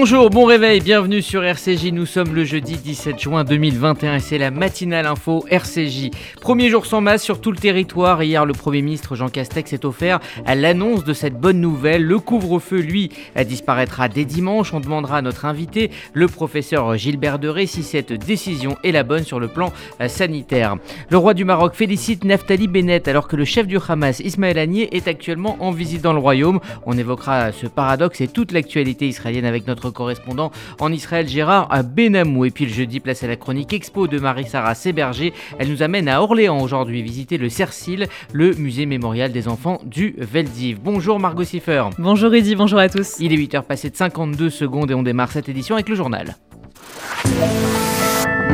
Bonjour, bon réveil, bienvenue sur RCJ. Nous sommes le jeudi 17 juin 2021 et c'est la matinale info RCJ. Premier jour sans masse sur tout le territoire. Hier, le Premier ministre Jean Castex s'est offert à l'annonce de cette bonne nouvelle. Le couvre-feu, lui, disparaîtra dès dimanche. On demandera à notre invité, le professeur Gilbert Deré, si cette décision est la bonne sur le plan euh, sanitaire. Le roi du Maroc félicite Naftali Bennett alors que le chef du Hamas, Ismaël Haniyeh, est actuellement en visite dans le royaume. On évoquera ce paradoxe et toute l'actualité israélienne avec notre correspondant en Israël, Gérard Benamou. Et puis le jeudi, place à la chronique Expo de Marie-Sara Séberger. Elle nous amène à Orléans aujourd'hui visiter le Cercil, le musée mémorial des enfants du Veldiv. Bonjour Margot Siffer. Bonjour Rudy, bonjour à tous. Il est 8h passé de 52 secondes et on démarre cette édition avec le journal.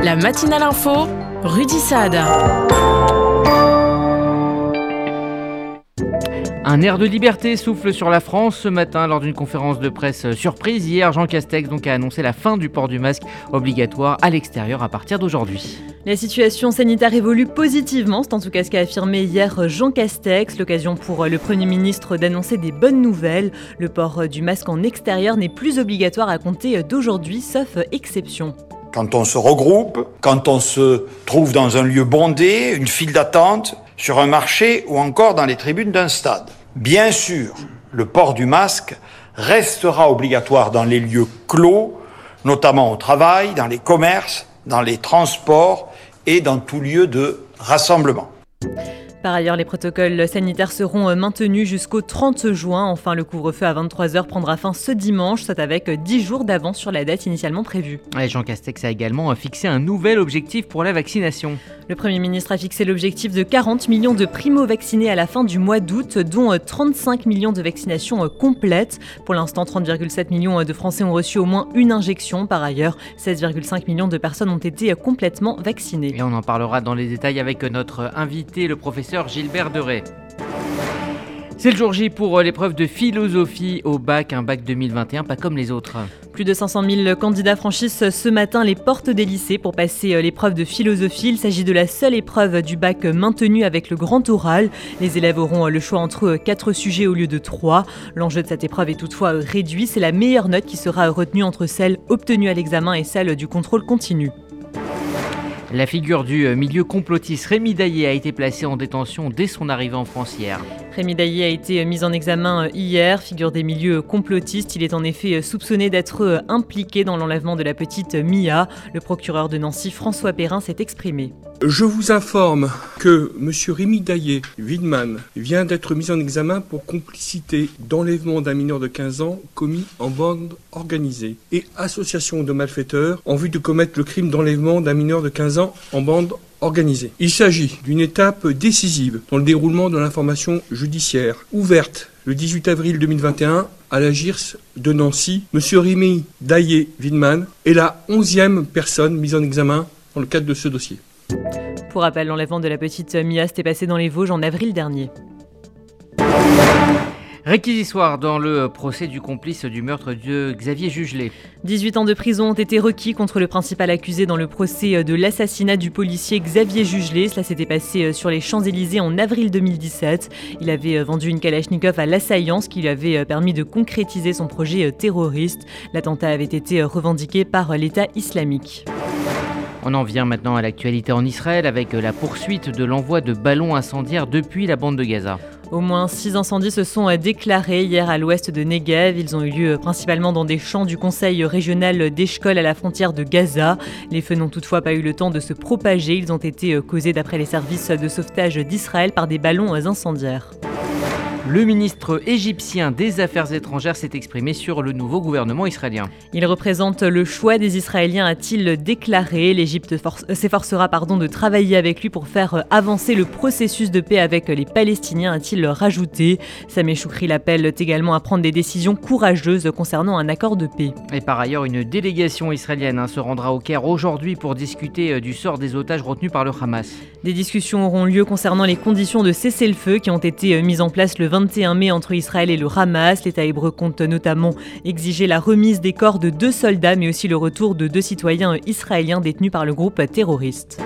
La matinale info, Rudy Saad. Un air de liberté souffle sur la France ce matin lors d'une conférence de presse surprise. Hier, Jean Castex donc a annoncé la fin du port du masque obligatoire à l'extérieur à partir d'aujourd'hui. La situation sanitaire évolue positivement, c'est en tout cas ce qu'a affirmé hier Jean Castex, l'occasion pour le Premier ministre d'annoncer des bonnes nouvelles. Le port du masque en extérieur n'est plus obligatoire à compter d'aujourd'hui, sauf exception quand on se regroupe, quand on se trouve dans un lieu bondé, une file d'attente, sur un marché ou encore dans les tribunes d'un stade. Bien sûr, le port du masque restera obligatoire dans les lieux clos, notamment au travail, dans les commerces, dans les transports et dans tout lieu de rassemblement. Par ailleurs, les protocoles sanitaires seront euh, maintenus jusqu'au 30 juin. Enfin, le couvre-feu à 23h prendra fin ce dimanche, c'est avec 10 jours d'avance sur la date initialement prévue. Jean Castex a également euh, fixé un nouvel objectif pour la vaccination. Le Premier ministre a fixé l'objectif de 40 millions de primo-vaccinés à la fin du mois d'août, dont 35 euh, millions de vaccinations complètes. Pour l'instant, 30,7 millions de Français ont reçu au moins une injection. Par ailleurs, 16,5 millions de personnes ont été complètement vaccinées. Et on en parlera dans les détails avec notre invité, le professeur Gilbert Deray. C'est le jour J pour euh, l'épreuve de philosophie au bac, un bac 2021 pas comme les autres. Plus de 500 000 candidats franchissent ce matin les portes des lycées pour passer euh, l'épreuve de philosophie. Il s'agit de la seule épreuve du bac maintenue avec le grand oral. Les élèves auront euh, le choix entre quatre sujets au lieu de trois. L'enjeu de cette épreuve est toutefois réduit. C'est la meilleure note qui sera retenue entre celle obtenue à l'examen et celle du contrôle continu. La figure du euh, milieu complotiste Rémi Daillé a été placée en détention dès son arrivée en France hier. Rémi Daillé a été euh, mis en examen euh, hier, figure des milieux complotistes. Il est en effet soupçonné d'être impliqué dans l'enlèvement de la petite Mia. Le procureur de Nancy, François Perrin, s'est exprimé. Je vous informe que M. Rémi Daillé Widman vient d'être mis en examen pour complicité d'enlèvement d'un mineur de 15 ans commis en bande organisée et association de malfaiteurs en vue de commettre le crime d'enlèvement d'un mineur de 15 ans en bande organisée. Il s'agit d'une étape décisive dans le déroulement de l'information judiciaire ouverte le 18 avril 2021 à la GIRS de Nancy. M. Rémi Daillé Widman est la onzième personne mise en examen dans le cadre de ce dossier. Pour rappel, l'enlèvement de la petite Mia s'était passé dans les Vosges en avril dernier. Réquisitoire dans le procès du complice du meurtre de Xavier Jugelet. 18 ans de prison ont été requis contre le principal accusé dans le procès de l'assassinat du policier Xavier Jugelet. Cela s'était passé sur les Champs-Élysées en avril 2017. Il avait vendu une Kalachnikov à l'assaillant, ce qui lui avait permis de concrétiser son projet terroriste. L'attentat avait été revendiqué par l'État islamique. On en vient maintenant à l'actualité en Israël avec la poursuite de l'envoi de ballons incendiaires depuis la bande de Gaza. Au moins six incendies se sont déclarés hier à l'ouest de Negev. Ils ont eu lieu principalement dans des champs du conseil régional d'Eshkol à la frontière de Gaza. Les feux n'ont toutefois pas eu le temps de se propager. Ils ont été causés d'après les services de sauvetage d'Israël par des ballons incendiaires. Le ministre égyptien des Affaires étrangères s'est exprimé sur le nouveau gouvernement israélien. Il représente le choix des Israéliens, a-t-il déclaré. L'Égypte euh, s'efforcera pardon, de travailler avec lui pour faire avancer le processus de paix avec les Palestiniens, a-t-il rajouté. Sameh Choukri l'appelle également à prendre des décisions courageuses concernant un accord de paix. Et par ailleurs, une délégation israélienne hein, se rendra au Caire aujourd'hui pour discuter euh, du sort des otages retenus par le Hamas. Des discussions auront lieu concernant les conditions de cessez-le-feu qui ont été euh, mises en place le 21 mai entre Israël et le Hamas. L'État hébreu compte notamment exiger la remise des corps de deux soldats, mais aussi le retour de deux citoyens israéliens détenus par le groupe terroriste.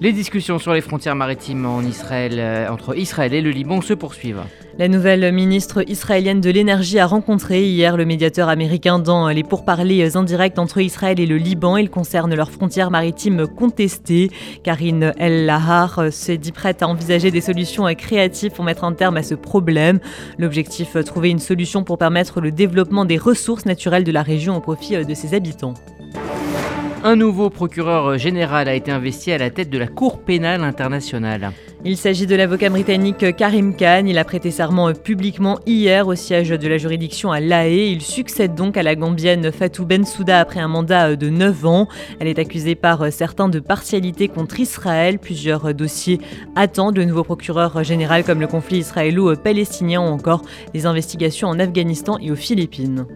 Les discussions sur les frontières maritimes euh, entre Israël et le Liban se poursuivent. La nouvelle ministre israélienne de l'énergie a rencontré hier le médiateur américain dans les pourparlers indirects entre Israël et le Liban. Il concerne leurs frontières maritimes contestées. Karine El Lahar s'est dit prête à envisager des solutions créatives pour mettre un terme à ce problème. L'objectif, trouver une solution pour permettre le développement des ressources naturelles de la région au profit de ses habitants. Un nouveau procureur général a été investi à la tête de la Cour pénale internationale. Il s'agit de l'avocat britannique Karim Khan. Il a prêté serment publiquement hier au siège de la juridiction à La Haye. Il succède donc à la gambienne Fatou Bensouda après un mandat de 9 ans. Elle est accusée par certains de partialité contre Israël. Plusieurs dossiers attendent le nouveau procureur général comme le conflit israélo-palestinien ou encore les investigations en Afghanistan et aux Philippines.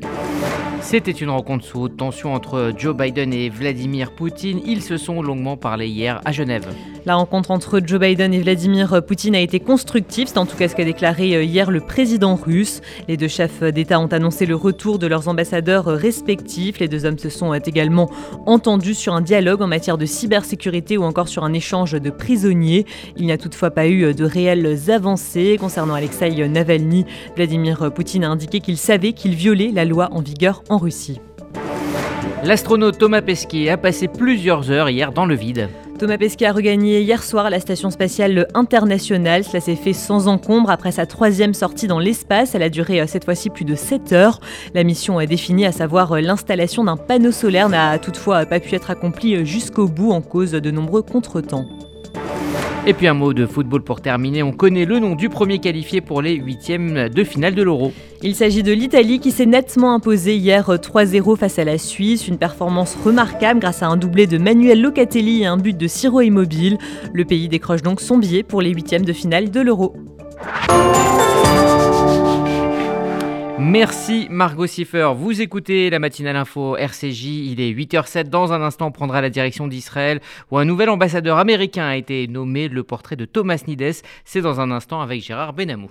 C'était une rencontre sous haute tension entre Joe Biden et Vladimir Poutine. Ils se sont longuement parlé hier à Genève. La rencontre entre Joe Biden et Vladimir Poutine a été constructive, c'est en tout cas ce qu'a déclaré euh, hier le président russe. Les deux chefs d'État ont annoncé le retour de leurs ambassadeurs respectifs. Les deux hommes se sont également entendus sur un dialogue en matière de cybersécurité ou encore sur un échange de prisonniers. Il n'y a toutefois pas eu de réelles avancées. Concernant Alexei Navalny, Vladimir Poutine a indiqué qu'il savait qu'il violait la loi en vigueur en Russie. L'astronaute Thomas Pesquet a passé plusieurs heures hier dans le vide. Thomas Pesquet a regagné hier soir la station spatiale internationale. Cela s'est fait sans encombre après sa troisième sortie dans l'espace. Elle a duré euh, cette fois-ci plus de 7 heures. La mission est définie, à savoir euh, l'installation d'un panneau solaire, n'a toutefois pas pu être accomplie euh, jusqu'au bout en cause de nombreux contretemps. Et puis un mot de football pour terminer. On connaît le nom du premier qualifié pour les huitièmes de finale de l'Euro. Il s'agit de l'Italie qui s'est nettement imposée hier 3-0 face à la Suisse. Une performance remarquable grâce à un doublé de Manuel Locatelli et un but de Ciro Immobile. Le pays décroche donc son billet pour les huitièmes de finale de l'Euro. Merci Margot Siffer. Vous écoutez la matinale info RCJ. Il est 8h07. Dans un instant, on prendra la direction d'Israël où un nouvel ambassadeur américain a été nommé. Le portrait de Thomas Nides, c'est dans un instant avec Gérard Benamou.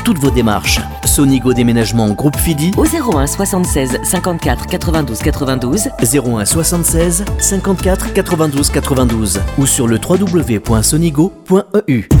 toutes vos démarches. Sonigo Déménagement Groupe Fidi Au 01 76 54 92 92. 01 76 54 92 92 ou sur le www.sonigo.com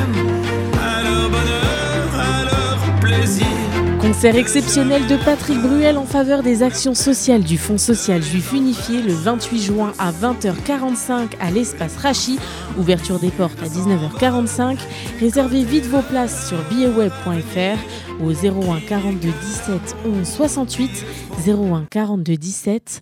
Concert exceptionnel de Patrick Bruel en faveur des actions sociales du Fonds social juif unifié le 28 juin à 20h45 à l'espace Rachi. Ouverture des portes à 19h45. Réservez vite vos places sur billetweb.fr au 01 42 17 11 68 01 42 17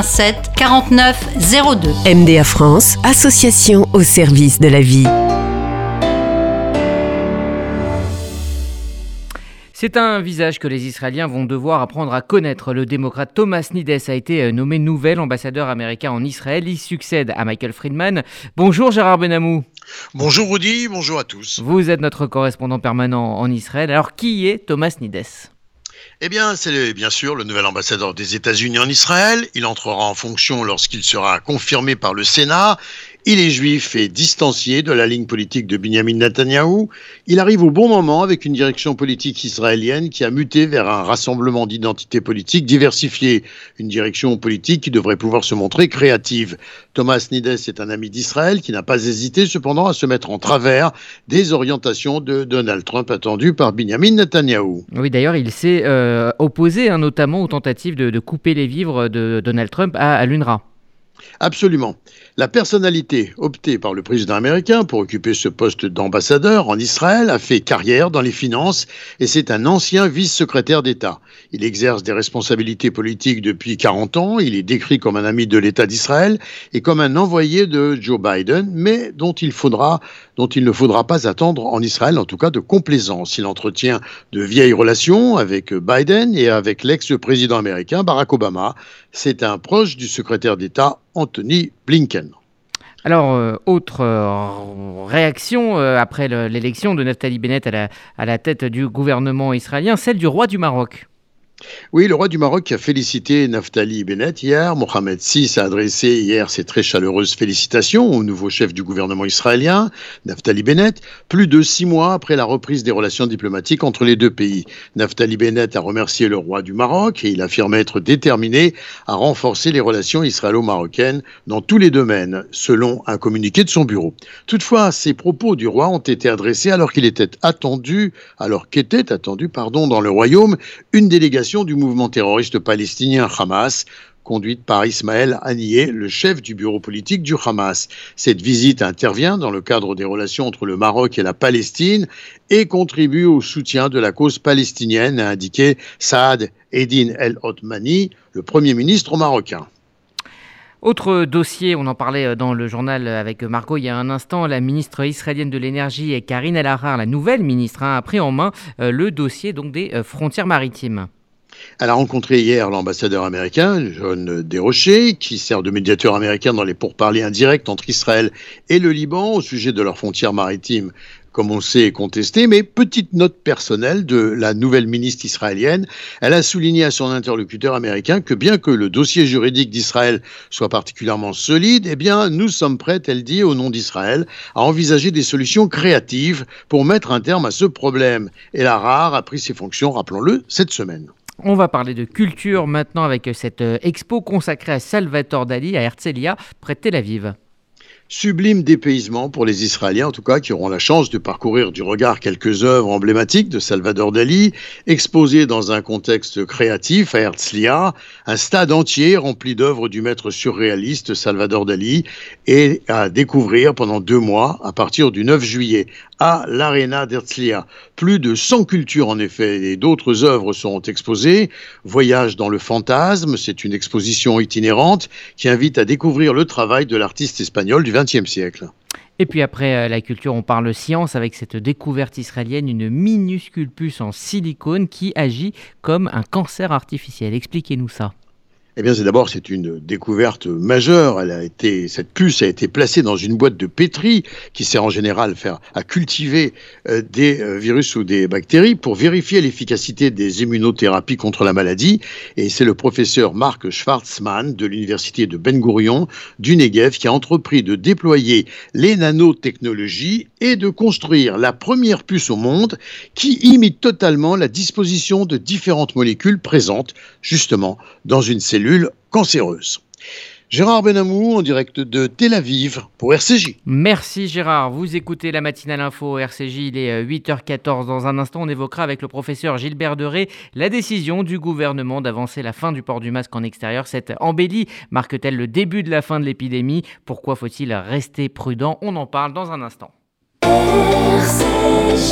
87 49 02. MDA France, association au service de la vie. C'est un visage que les Israéliens vont devoir apprendre à connaître. Le démocrate Thomas Nides a été euh, nommé nouvel ambassadeur américain en Israël. Il succède à Michael Friedman. Bonjour Gérard Benamou. Bonjour Rudy, bonjour à tous. Vous êtes notre correspondant permanent en Israël. Alors qui est Thomas Nides? Eh bien, c'est bien sûr le nouvel ambassadeur des États-Unis en Israël. Il entrera en fonction lorsqu'il sera confirmé par le Sénat. Il est juif et distancié de la ligne politique de Benjamin Netanyahou. Il arrive au bon moment avec une direction politique israélienne qui a muté vers un rassemblement d'identités politiques diversifiées. Une direction politique qui devrait pouvoir se montrer créative. Thomas Nides est un ami d'Israël qui n'a pas hésité cependant à se mettre en travers des orientations de Donald Trump attendues par Benjamin Netanyahou. Oui, d'ailleurs, il s'est euh, opposé hein, notamment aux tentatives de, couper les vivres de Donald Trump à, à l'UNRWA. Absolument. La personnalité optée par le président américain pour occuper ce poste d'ambassadeur en Israël a fait carrière dans les finances et c'est un ancien vice-secrétaire d'État. Il exerce des responsabilités politiques depuis 40 ans, il est décrit comme un ami de l'État d'Israël et comme un envoyé de Joe Biden, mais dont il, ne faudra pas attendre en Israël, en tout cas de complaisance. Il entretient de vieilles relations avec Biden et avec l'ex-président américain Barack Obama. C'est un proche du secrétaire d'État Anthony Blinken. Alors, euh, autre euh, réaction euh, après l'élection de Naftali Bennett à la, tête du gouvernement israélien, celle du roi du Maroc. Oui, le roi du Maroc a félicité Naftali Bennett hier. Mohamed VI a adressé hier ses très chaleureuses félicitations au nouveau chef du gouvernement israélien, Naftali Bennett, plus de six mois après la reprise des relations diplomatiques entre les deux pays. Naftali Bennett a remercié le roi du Maroc et il affirme être déterminé à renforcer les relations israélo-marocaines dans tous les domaines, selon un communiqué de son bureau. Toutefois, ces propos du roi ont été adressés alors qu'il était attendu, alors qu'était attendu, pardon, dans le royaume, une délégation du mouvement terroriste palestinien Hamas, conduite par Ismaël Haniyeh, le chef du bureau politique du Hamas. Cette visite intervient dans le cadre des relations entre le Maroc et la Palestine et contribue au soutien de la cause palestinienne, a indiqué Saad Eddin El Othmani, le Premier ministre marocain. Autre dossier, on en parlait dans le journal avec Margot il y a un instant, la ministre israélienne de l'énergie Karine El Ahrar, la nouvelle ministre, hein, a pris en main euh, le dossier donc des euh, frontières maritimes. Elle a rencontré hier l'ambassadeur américain, John Desrochers, qui sert de médiateur américain dans les pourparlers indirects entre Israël et le Liban au sujet de leurs frontières maritimes comme on sait, contestées. Mais petite note personnelle de la nouvelle ministre israélienne, elle a souligné à son interlocuteur américain que bien que le dossier juridique d'Israël soit particulièrement solide, eh bien, nous sommes prêts, elle dit, au nom d'Israël, à envisager des solutions créatives pour mettre un terme à ce problème. Et la RAR a pris ses fonctions, rappelons-le, cette semaine. On va parler de culture maintenant avec cette euh, expo consacrée à Salvatore Dali à Herzliya, près de Tel Aviv. Sublime dépaysement pour les Israéliens, en tout cas, qui auront la chance de parcourir du regard quelques œuvres emblématiques de Salvador Dali, exposées dans un contexte créatif à Herzliya, un stade entier rempli d'œuvres du maître surréaliste Salvador Dali, et à découvrir pendant deux mois, à partir du 9 juillet, à l'Arena d'Herzliya. Plus de 100 cultures, en effet, et d'autres œuvres seront exposées. Voyage dans le fantasme, c'est une exposition itinérante qui invite à découvrir le travail de l'artiste espagnol du XXe siècle. Et puis après euh, la culture, on parle science avec cette découverte israélienne, une minuscule puce en silicone qui agit comme un cancer artificiel. Expliquez-nous ça. Eh bien, c'est d'abord c'est une découverte majeure. Cette puce a été placée dans une boîte de pétri qui sert en général à cultiver euh, des euh, virus ou des bactéries pour vérifier l'efficacité des immunothérapies contre la maladie. Et c'est le professeur Marc Schwarzmann de l'université de Ben Gurion du Negev qui a entrepris de déployer les nanotechnologies et de construire la première puce au monde qui imite totalement la disposition de différentes molécules présentes justement dans une cellule cancéreuse. Gérard Benamou en direct de Tel Aviv pour RCJ. Merci Gérard. Vous écoutez la matinale info RCJ. Il est 8h14. Euh, dans un instant, on évoquera avec le professeur Gilbert Deré la décision du gouvernement d'avancer la fin du port du masque en extérieur. Cette embellie marque-t-elle le début de la fin de l'épidémie? Pourquoi faut-il rester prudent? On en parle dans un instant. RCJ.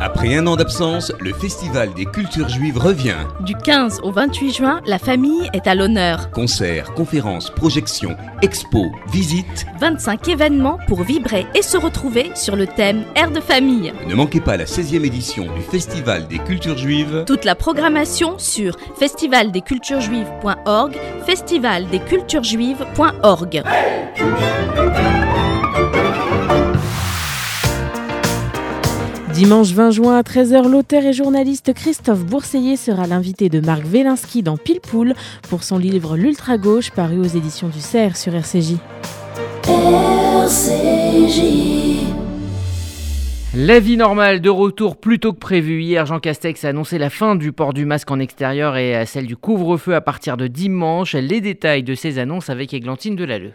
Après un an d'absence, le Festival des cultures juives revient. Du 15 au 28 juin, la famille est à l'honneur. Concerts, conférences, projections, expos, visites. 25 événements pour vibrer et se retrouver sur le thème Air de famille. Ne manquez pas la 16e édition du Festival des cultures juives. Toute la programmation sur festivaldesculturesjuives.org, festivaldesculturesjuives.org. Dimanche 20 juin à 13h, l'auteur et journaliste Christophe Bourseiller sera l'invité de Marc Wielinski dans Pile Poule pour son livre L'Ultra Gauche paru aux éditions du CERF sur RCJ. La vie normale de retour plus tôt que prévu. Hier, Jean Castex a annoncé la fin du port du masque en extérieur et celle du couvre-feu à partir de dimanche. Les détails de ces annonces avec Églantine Delalleux.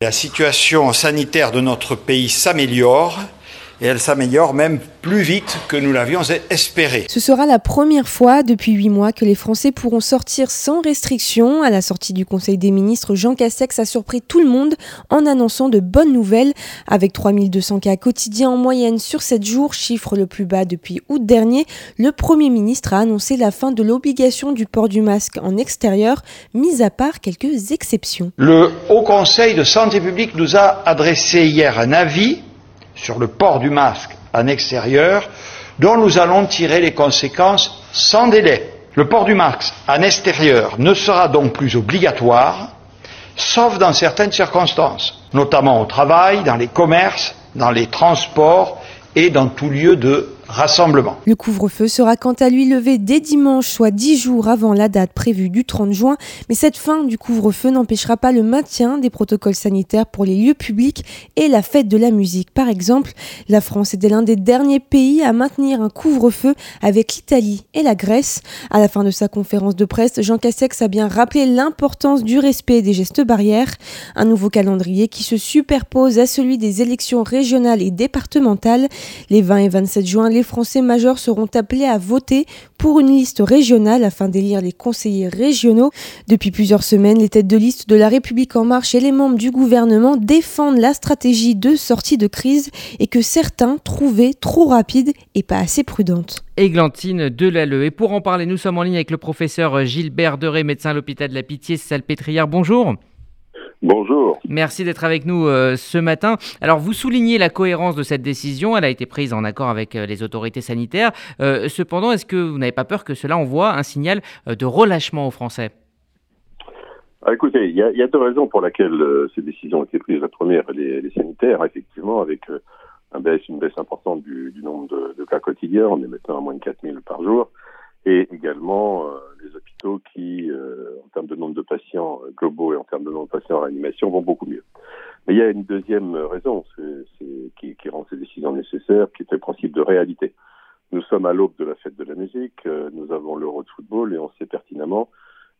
La situation sanitaire de notre pays s'améliore et elle s'améliore même plus vite que nous l'avions espéré. Ce sera la première fois depuis huit mois que les Français pourront sortir sans restriction. À la sortie du Conseil des ministres, Jean Castex a surpris tout le monde en annonçant de bonnes nouvelles. Avec 3200 cas quotidiens en moyenne sur 7 jours, chiffre le plus bas depuis août dernier, le Premier ministre a annoncé la fin de l'obligation du port du masque en extérieur, mis à part quelques exceptions. Le Haut Conseil de santé publique nous a adressé hier un avis sur le port du masque en extérieur, dont nous allons tirer les conséquences sans délai. Le port du masque en extérieur ne sera donc plus obligatoire, sauf dans certaines circonstances, notamment au travail, dans les commerces, dans les transports et dans tout lieu de rassemblement. Le couvre-feu sera quant à lui levé dès dimanche, soit dix jours avant la date prévue du 30 juin, mais cette fin du couvre-feu n'empêchera pas le maintien des protocoles sanitaires pour les lieux publics et la fête de la musique. Par exemple, la France était l'un des derniers pays à maintenir un couvre-feu avec l'Italie et la Grèce. À la fin de sa conférence de presse, Jean Cassex a bien rappelé l'importance du respect des gestes barrières, un nouveau calendrier qui se superpose à celui des élections régionales et départementales. Les 20 et 27 juin, les Français majeurs seront appelés à voter pour une liste régionale afin d'élire les conseillers régionaux. Depuis plusieurs semaines, les têtes de liste de la République en marche et les membres du gouvernement défendent la stratégie de sortie de crise et que certains trouvaient trop rapide et pas assez prudente. Églantine Delalleux. Et pour en parler, nous sommes en ligne avec le professeur Gilbert Deré, médecin à l'hôpital de la Pitié-Salpêtrière. Bonjour. Bonjour. Merci d'être avec nous euh, ce matin. Alors, vous soulignez la cohérence de cette décision. Elle a été prise en accord avec euh, les autorités sanitaires. Euh, cependant, est-ce que vous n'avez pas peur que cela envoie un signal de relâchement aux Français? Ah, Écoutez, il y, y, a deux raisons pour lesquelles ces décisions ont été prises. La première, les, les sanitaires, effectivement, avec un baisse, une baisse importante du, du nombre de, de, cas quotidiens, en émettant à moins de 4000 par jour, et également les hôpitaux qui, euh, en termes de nombre de patients globaux et en termes de nombre de patients en réanimation, vont beaucoup mieux. Mais il y a une deuxième raison qui, rend ces décisions nécessaires, qui est le principe de réalité. Nous sommes à l'aube de la fête de la musique, euh, nous avons l'Euro de football et on sait pertinemment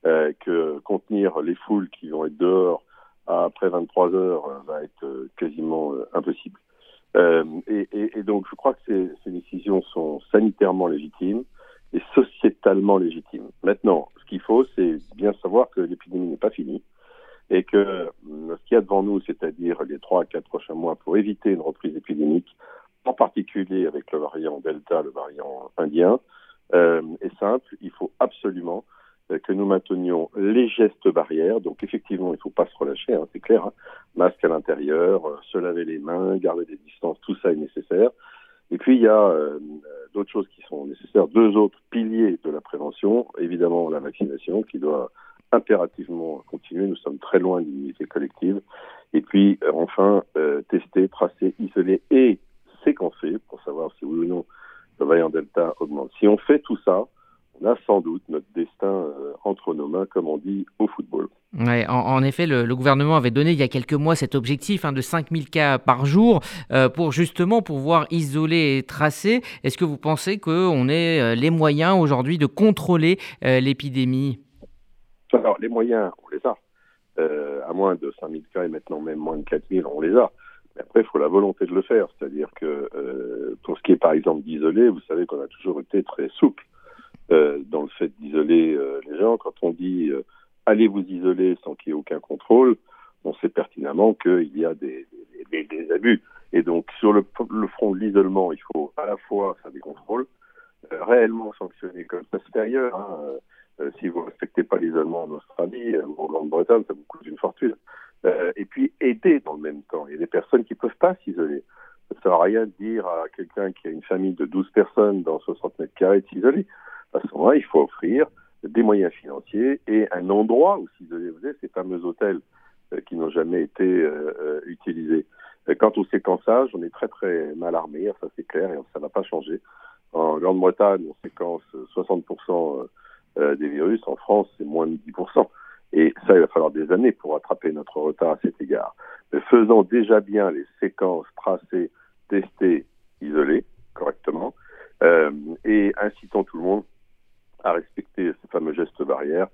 euh, que contenir les foules qui vont être dehors après 23 heures va être quasiment impossible. Et, donc je crois que ces, ces décisions sont sanitairement légitimes et sociétalement légitime. Maintenant, ce qu'il faut, c'est bien savoir que l'épidémie n'est pas finie et que ce qu'il y a devant nous, c'est-à-dire les trois à quatre prochains mois pour éviter une reprise épidémique, en particulier avec le variant Delta, le variant indien, euh, est simple. Il faut absolument que nous maintenions les gestes barrières. Donc effectivement, il ne faut pas se relâcher, hein, c'est clair. Hein. Masque à l'intérieur, euh, se laver les mains, garder des distances, tout ça est nécessaire. Et puis il y a euh, d'autres choses qui sont nécessaires, deux autres piliers de la prévention, évidemment la vaccination qui doit impérativement continuer, nous sommes très loin d'une unité collective, et puis euh, enfin euh, tester, tracer, isoler et séquencer pour savoir si oui ou non le variant Delta augmente. Si on fait tout ça, on a sans doute notre destin euh, entre nos mains, comme on dit au football. Ouais, en, en, effet, le, le, gouvernement avait donné il y a quelques mois cet objectif hein, de 5000 cas par jour euh, pour justement pouvoir isoler et tracer. Est-ce que vous pensez qu'on ait euh, les moyens aujourd'hui de contrôler euh, l'épidémie? Alors, les moyens, on les a. Euh, à moins de 5000 cas et maintenant même moins de 4000, on les a. Mais après, il faut la volonté de le faire. C'est-à-dire que pour ce qui est par exemple d'isoler, vous savez qu'on a toujours été très souple dans le fait d'isoler les gens. Quand on dit allez vous isoler sans qu'il y ait aucun contrôle, on sait pertinemment qu'il y a des, des, des, abus. Et donc, sur le, le front de l'isolement, il faut à la fois faire des contrôles, euh, réellement sanctionner comme ailleurs. Hein. Euh, si vous ne respectez pas l'isolement en Australie euh, ou en Grande-Bretagne, ça vous coûte une fortune. Euh, et puis, aider dans le même temps. Il y a des personnes qui ne peuvent pas s'isoler. Ça ne sert à rien de dire à quelqu'un qui a une famille de 12 personnes dans 60 mètres carrés de s'isoler. À ce moment-là, il faut offrir des moyens financiers et un endroit où. Vous savez, ces fameux hôtels euh, qui n'ont jamais été euh, euh utilisés. Quant au séquençage, on est très très mal armé, ça c'est clair, et ça n'a pas changé. En Grande-Bretagne, on séquence 60% euh, des virus, en France, c'est moins de 10%. Et ça, il va falloir des années pour rattraper notre retard à cet égard. Mais faisons déjà bien les séquences tracées, testées, isolées correctement, et incitons tout le monde à respecter ces fameux gestes barrières,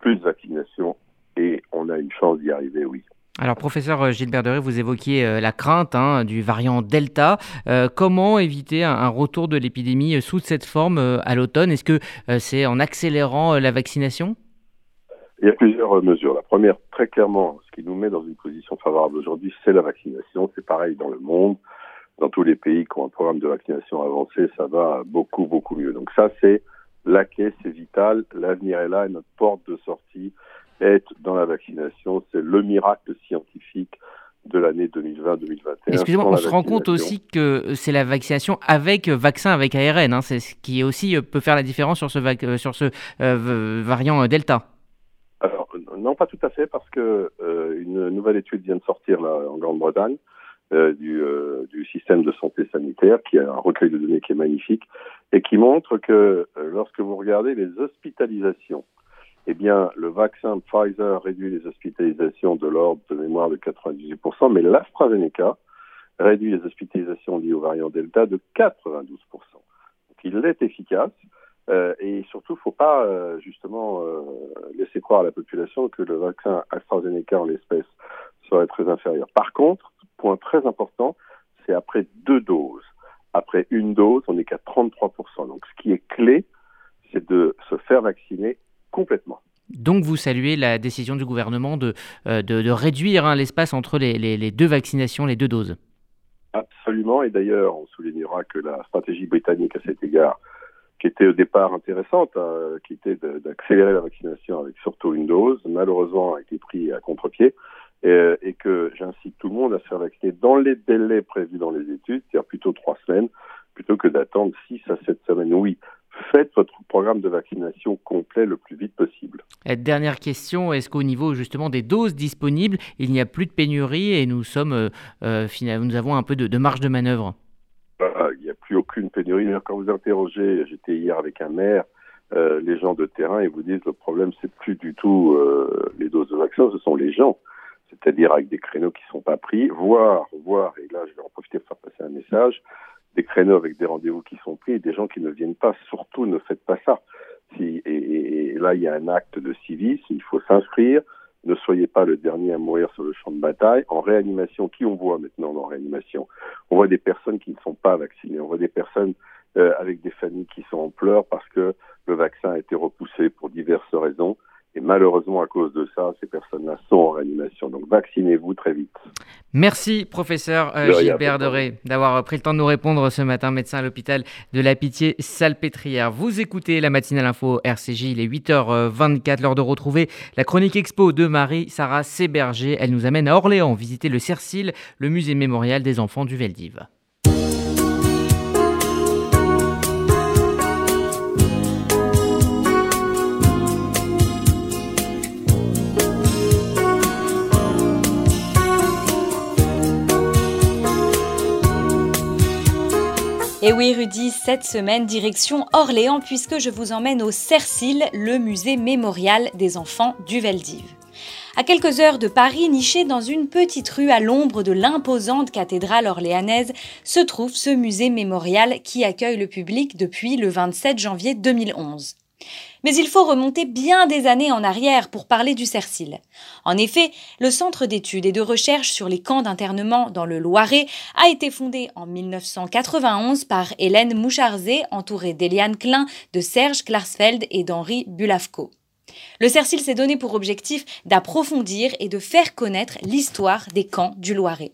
plus de vaccination, et on a une chance d'y arriver, oui. Alors, professeur Gilbert Deré, vous évoquiez euh, la crainte hein, du variant Delta. Euh, comment éviter un, retour de l'épidémie sous cette forme euh, à l'automne? Est-ce que euh, c'est en accélérant la vaccination? Il y a plusieurs mesures. La première, très clairement, ce qui nous met dans une position favorable aujourd'hui, c'est la vaccination. C'est pareil dans le monde. Dans tous les pays qui ont un programme de vaccination avancé, ça va beaucoup, beaucoup mieux. Donc ça, c'est la caisse est vitale, l'avenir est là et notre porte de sortie est dans la vaccination. C'est le miracle scientifique de l'année 2020-2021. Excusez-moi, on se rend compte aussi que c'est la vaccination avec vaccin avec ARN. Hein, c'est ce qui aussi peut faire la différence sur ce, vac- sur ce euh, variant Delta. Alors, non, pas tout à fait, parce que euh, une nouvelle étude vient de sortir là, en Grande-Bretagne euh, du, euh, du, système de santé sanitaire, qui a un recueil de données qui est magnifique, et qui montre que euh, lorsque vous regardez les hospitalisations, eh bien, le vaccin Pfizer réduit les hospitalisations de l'ordre de mémoire de 98%, mais l'AstraZeneca réduit les hospitalisations liées au variant Delta de 92%. Donc, il est efficace. Et surtout, il ne faut pas justement laisser croire à la population que le vaccin AstraZeneca en l'espèce serait très inférieur. Par contre, point très important, c'est après deux doses. Après une dose, on n'est qu'à 33%. Donc ce qui est clé, c'est de se faire vacciner complètement. Donc vous saluez la décision du gouvernement de, euh, de, de réduire hein, l'espace entre les, les, les, deux vaccinations, les deux doses. Absolument, et d'ailleurs on soulignera que la stratégie britannique à cet égard, qui était au départ intéressante, euh, qui était d'accélérer la vaccination avec surtout une dose, malheureusement a été pris à contre-pied, et, et, que j'incite tout le monde à se faire vacciner dans les délais prévus dans les études, c'est-à-dire plutôt trois semaines, plutôt que d'attendre six à sept semaines. Oui, faites votre programme de vaccination complet le plus vite possible. Et dernière question, est-ce qu'au niveau justement des doses disponibles, il n'y a plus de pénurie et nous sommes, euh, euh, finalement, nous avons un peu de, de marge de manœuvre? Euh, Il n'y a plus aucune pénurie. Quand vous interrogez, j'étais hier avec un maire, euh, les gens de terrain, ils vous disent le problème, c'est plus du tout euh, les doses de vaccin, ce sont les gens. C'est-à-dire avec des créneaux qui ne sont pas pris, voire, voire, et là je vais en profiter pour faire passer un message, des créneaux avec des rendez-vous qui sont pris et des gens qui ne viennent pas. Surtout, ne faites pas ça. Et, là, il y a un acte de civisme, il faut s'inscrire. Ne soyez pas le dernier à mourir sur le champ de bataille. En réanimation, qui on voit maintenant en réanimation? On voit des personnes qui ne sont pas vaccinées. On voit des personnes euh, avec des familles qui sont en pleurs parce que le vaccin a été repoussé pour diverses raisons. Et malheureusement, à cause de ça, ces personnes-là sont en réanimation. Donc, vaccinez-vous très vite. Merci, professeur euh, Gilbert Doré, d'avoir pris le temps de nous répondre ce matin, médecin à l'hôpital de la Pitié-Salpêtrière. Vous écoutez la matinale info RCJ, il est 8h24, l'heure de retrouver la chronique expo de Marie-Sarah Séberger. Elle nous amène à Orléans visiter le Cercil, le musée mémorial des enfants du Veldiv. Et oui Rudy, cette semaine, direction Orléans puisque je vous emmène au Cercil, le musée mémorial des enfants du Veldiv. À quelques heures de Paris, niché dans une petite rue à l'ombre de l'imposante cathédrale orléanaise, se trouve ce musée mémorial qui accueille le public depuis le 27 janvier 2011. Mais il faut remonter bien des années en arrière pour parler du Cercil. En effet, le Centre d'études et de recherche sur les camps d'internement dans le Loiret a été fondé en 1991 par Hélène Moucharzé, entourée d'Eliane Klein, de Serge Klarsfeld et d'Henri Bulavko. Le Cercil s'est donné pour objectif d'approfondir et de faire connaître l'histoire des camps du Loiret.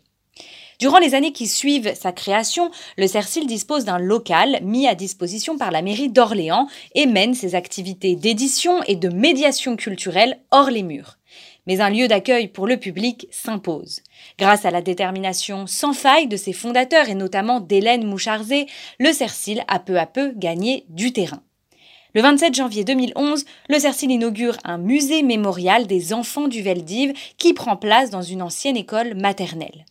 Durant les années qui suivent sa création, le Cercil dispose d'un local mis à disposition par la mairie d'Orléans et mène ses activités d'édition et de médiation culturelle hors les murs. Mais un lieu d'accueil pour le public s'impose. Grâce à la détermination sans faille de ses fondateurs et notamment d'Hélène Moucharzé, le Cercil a peu à peu gagné du terrain. Le 27 janvier 2011, le Cercil inaugure un musée mémorial des enfants du Veldiv qui prend place dans une ancienne école maternelle.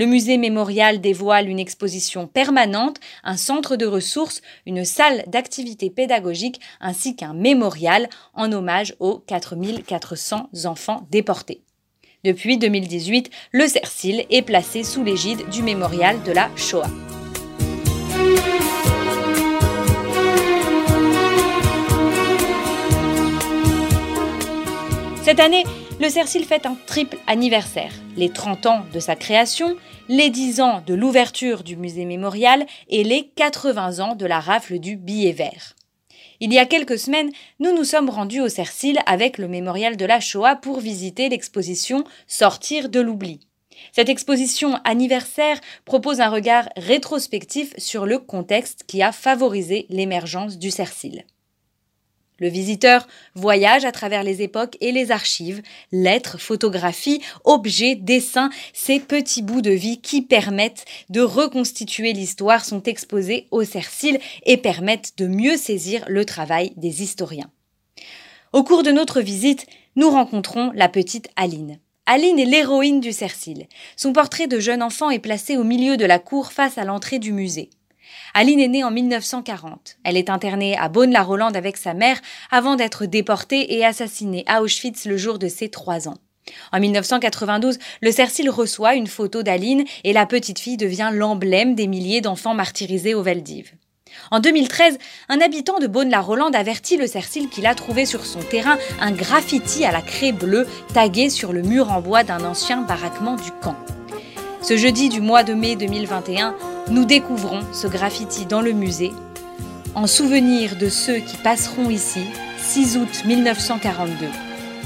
Le musée mémorial dévoile une exposition permanente, un centre de ressources, une salle d'activités pédagogiques ainsi qu'un mémorial en hommage aux 4400 enfants déportés. Depuis 2018, le Cercil est placé sous l'égide du mémorial de la Shoah. Cette année, le Cercil fête un triple anniversaire. Les 30 ans de sa création, les 10 ans de l'ouverture du musée mémorial et les 80 ans de la rafle du billet vert. Il y a quelques semaines, nous nous sommes rendus au Cercil avec le mémorial de la Shoah pour visiter l'exposition Sortir de l'oubli. Cette exposition anniversaire propose un regard rétrospectif sur le contexte qui a favorisé l'émergence du Cercil. Le visiteur voyage à travers les époques et les archives, lettres, photographies, objets, dessins, ces petits bouts de vie qui permettent de reconstituer l'histoire sont exposés au Cercil et permettent de mieux saisir le travail des historiens. Au cours de notre visite, nous rencontrons la petite Aline. Aline est l'héroïne du Cercil. Son portrait de jeune enfant est placé au milieu de la cour face à l'entrée du musée. Aline est née en 1940. Elle est internée à Beaune-la-Rolande avec sa mère avant d'être déportée et assassinée à Auschwitz le jour de ses trois ans. En 1992, le Cercil reçoit une photo d'Aline et la petite fille devient l'emblème des milliers d'enfants martyrisés au Veldiv. En 2013, un habitant de Beaune-la-Rolande avertit le Cercil qu'il a trouvé sur son terrain un graffiti à la craie bleue tagué sur le mur en bois d'un ancien baraquement du camp. Ce jeudi du mois de mai 2021, nous découvrons ce graffiti dans le musée, en souvenir de ceux qui passeront ici, 6 août 1942.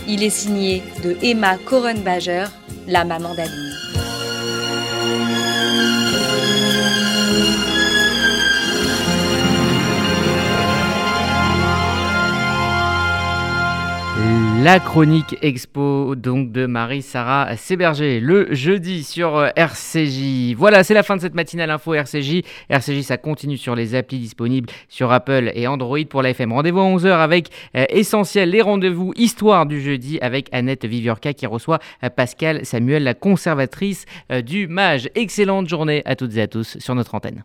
Il est signé de Emma Korenbager, la maman d'Aline. La chronique expo donc de Marie-Sarah Séberger le jeudi sur euh, RCJ. Voilà, c'est la fin de cette matinale info RCJ. RCJ, ça continue sur les applis disponibles sur Apple et Android pour la FM. Rendez-vous à 11h avec euh, Essentiel, les rendez-vous Histoire du jeudi avec Annette Viviorca qui reçoit euh, Pascal Samuel, la conservatrice du MAGE. Excellente journée à toutes et à tous sur notre antenne.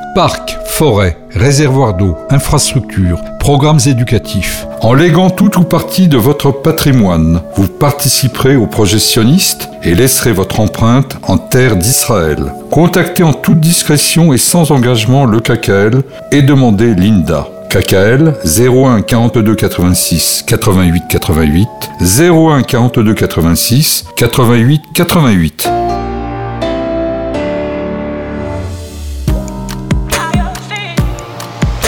Parcs, forêts, réservoirs d'eau, infrastructures, programmes éducatifs. En léguant tout ou partie de votre patrimoine, vous participerez au projet sioniste et laisserez votre empreinte en terre d'Israël. Contactez en toute discrétion et sans engagement le KKL et demandez l'INDA. KKL 01 42 86 88 88 01 42 86 88 88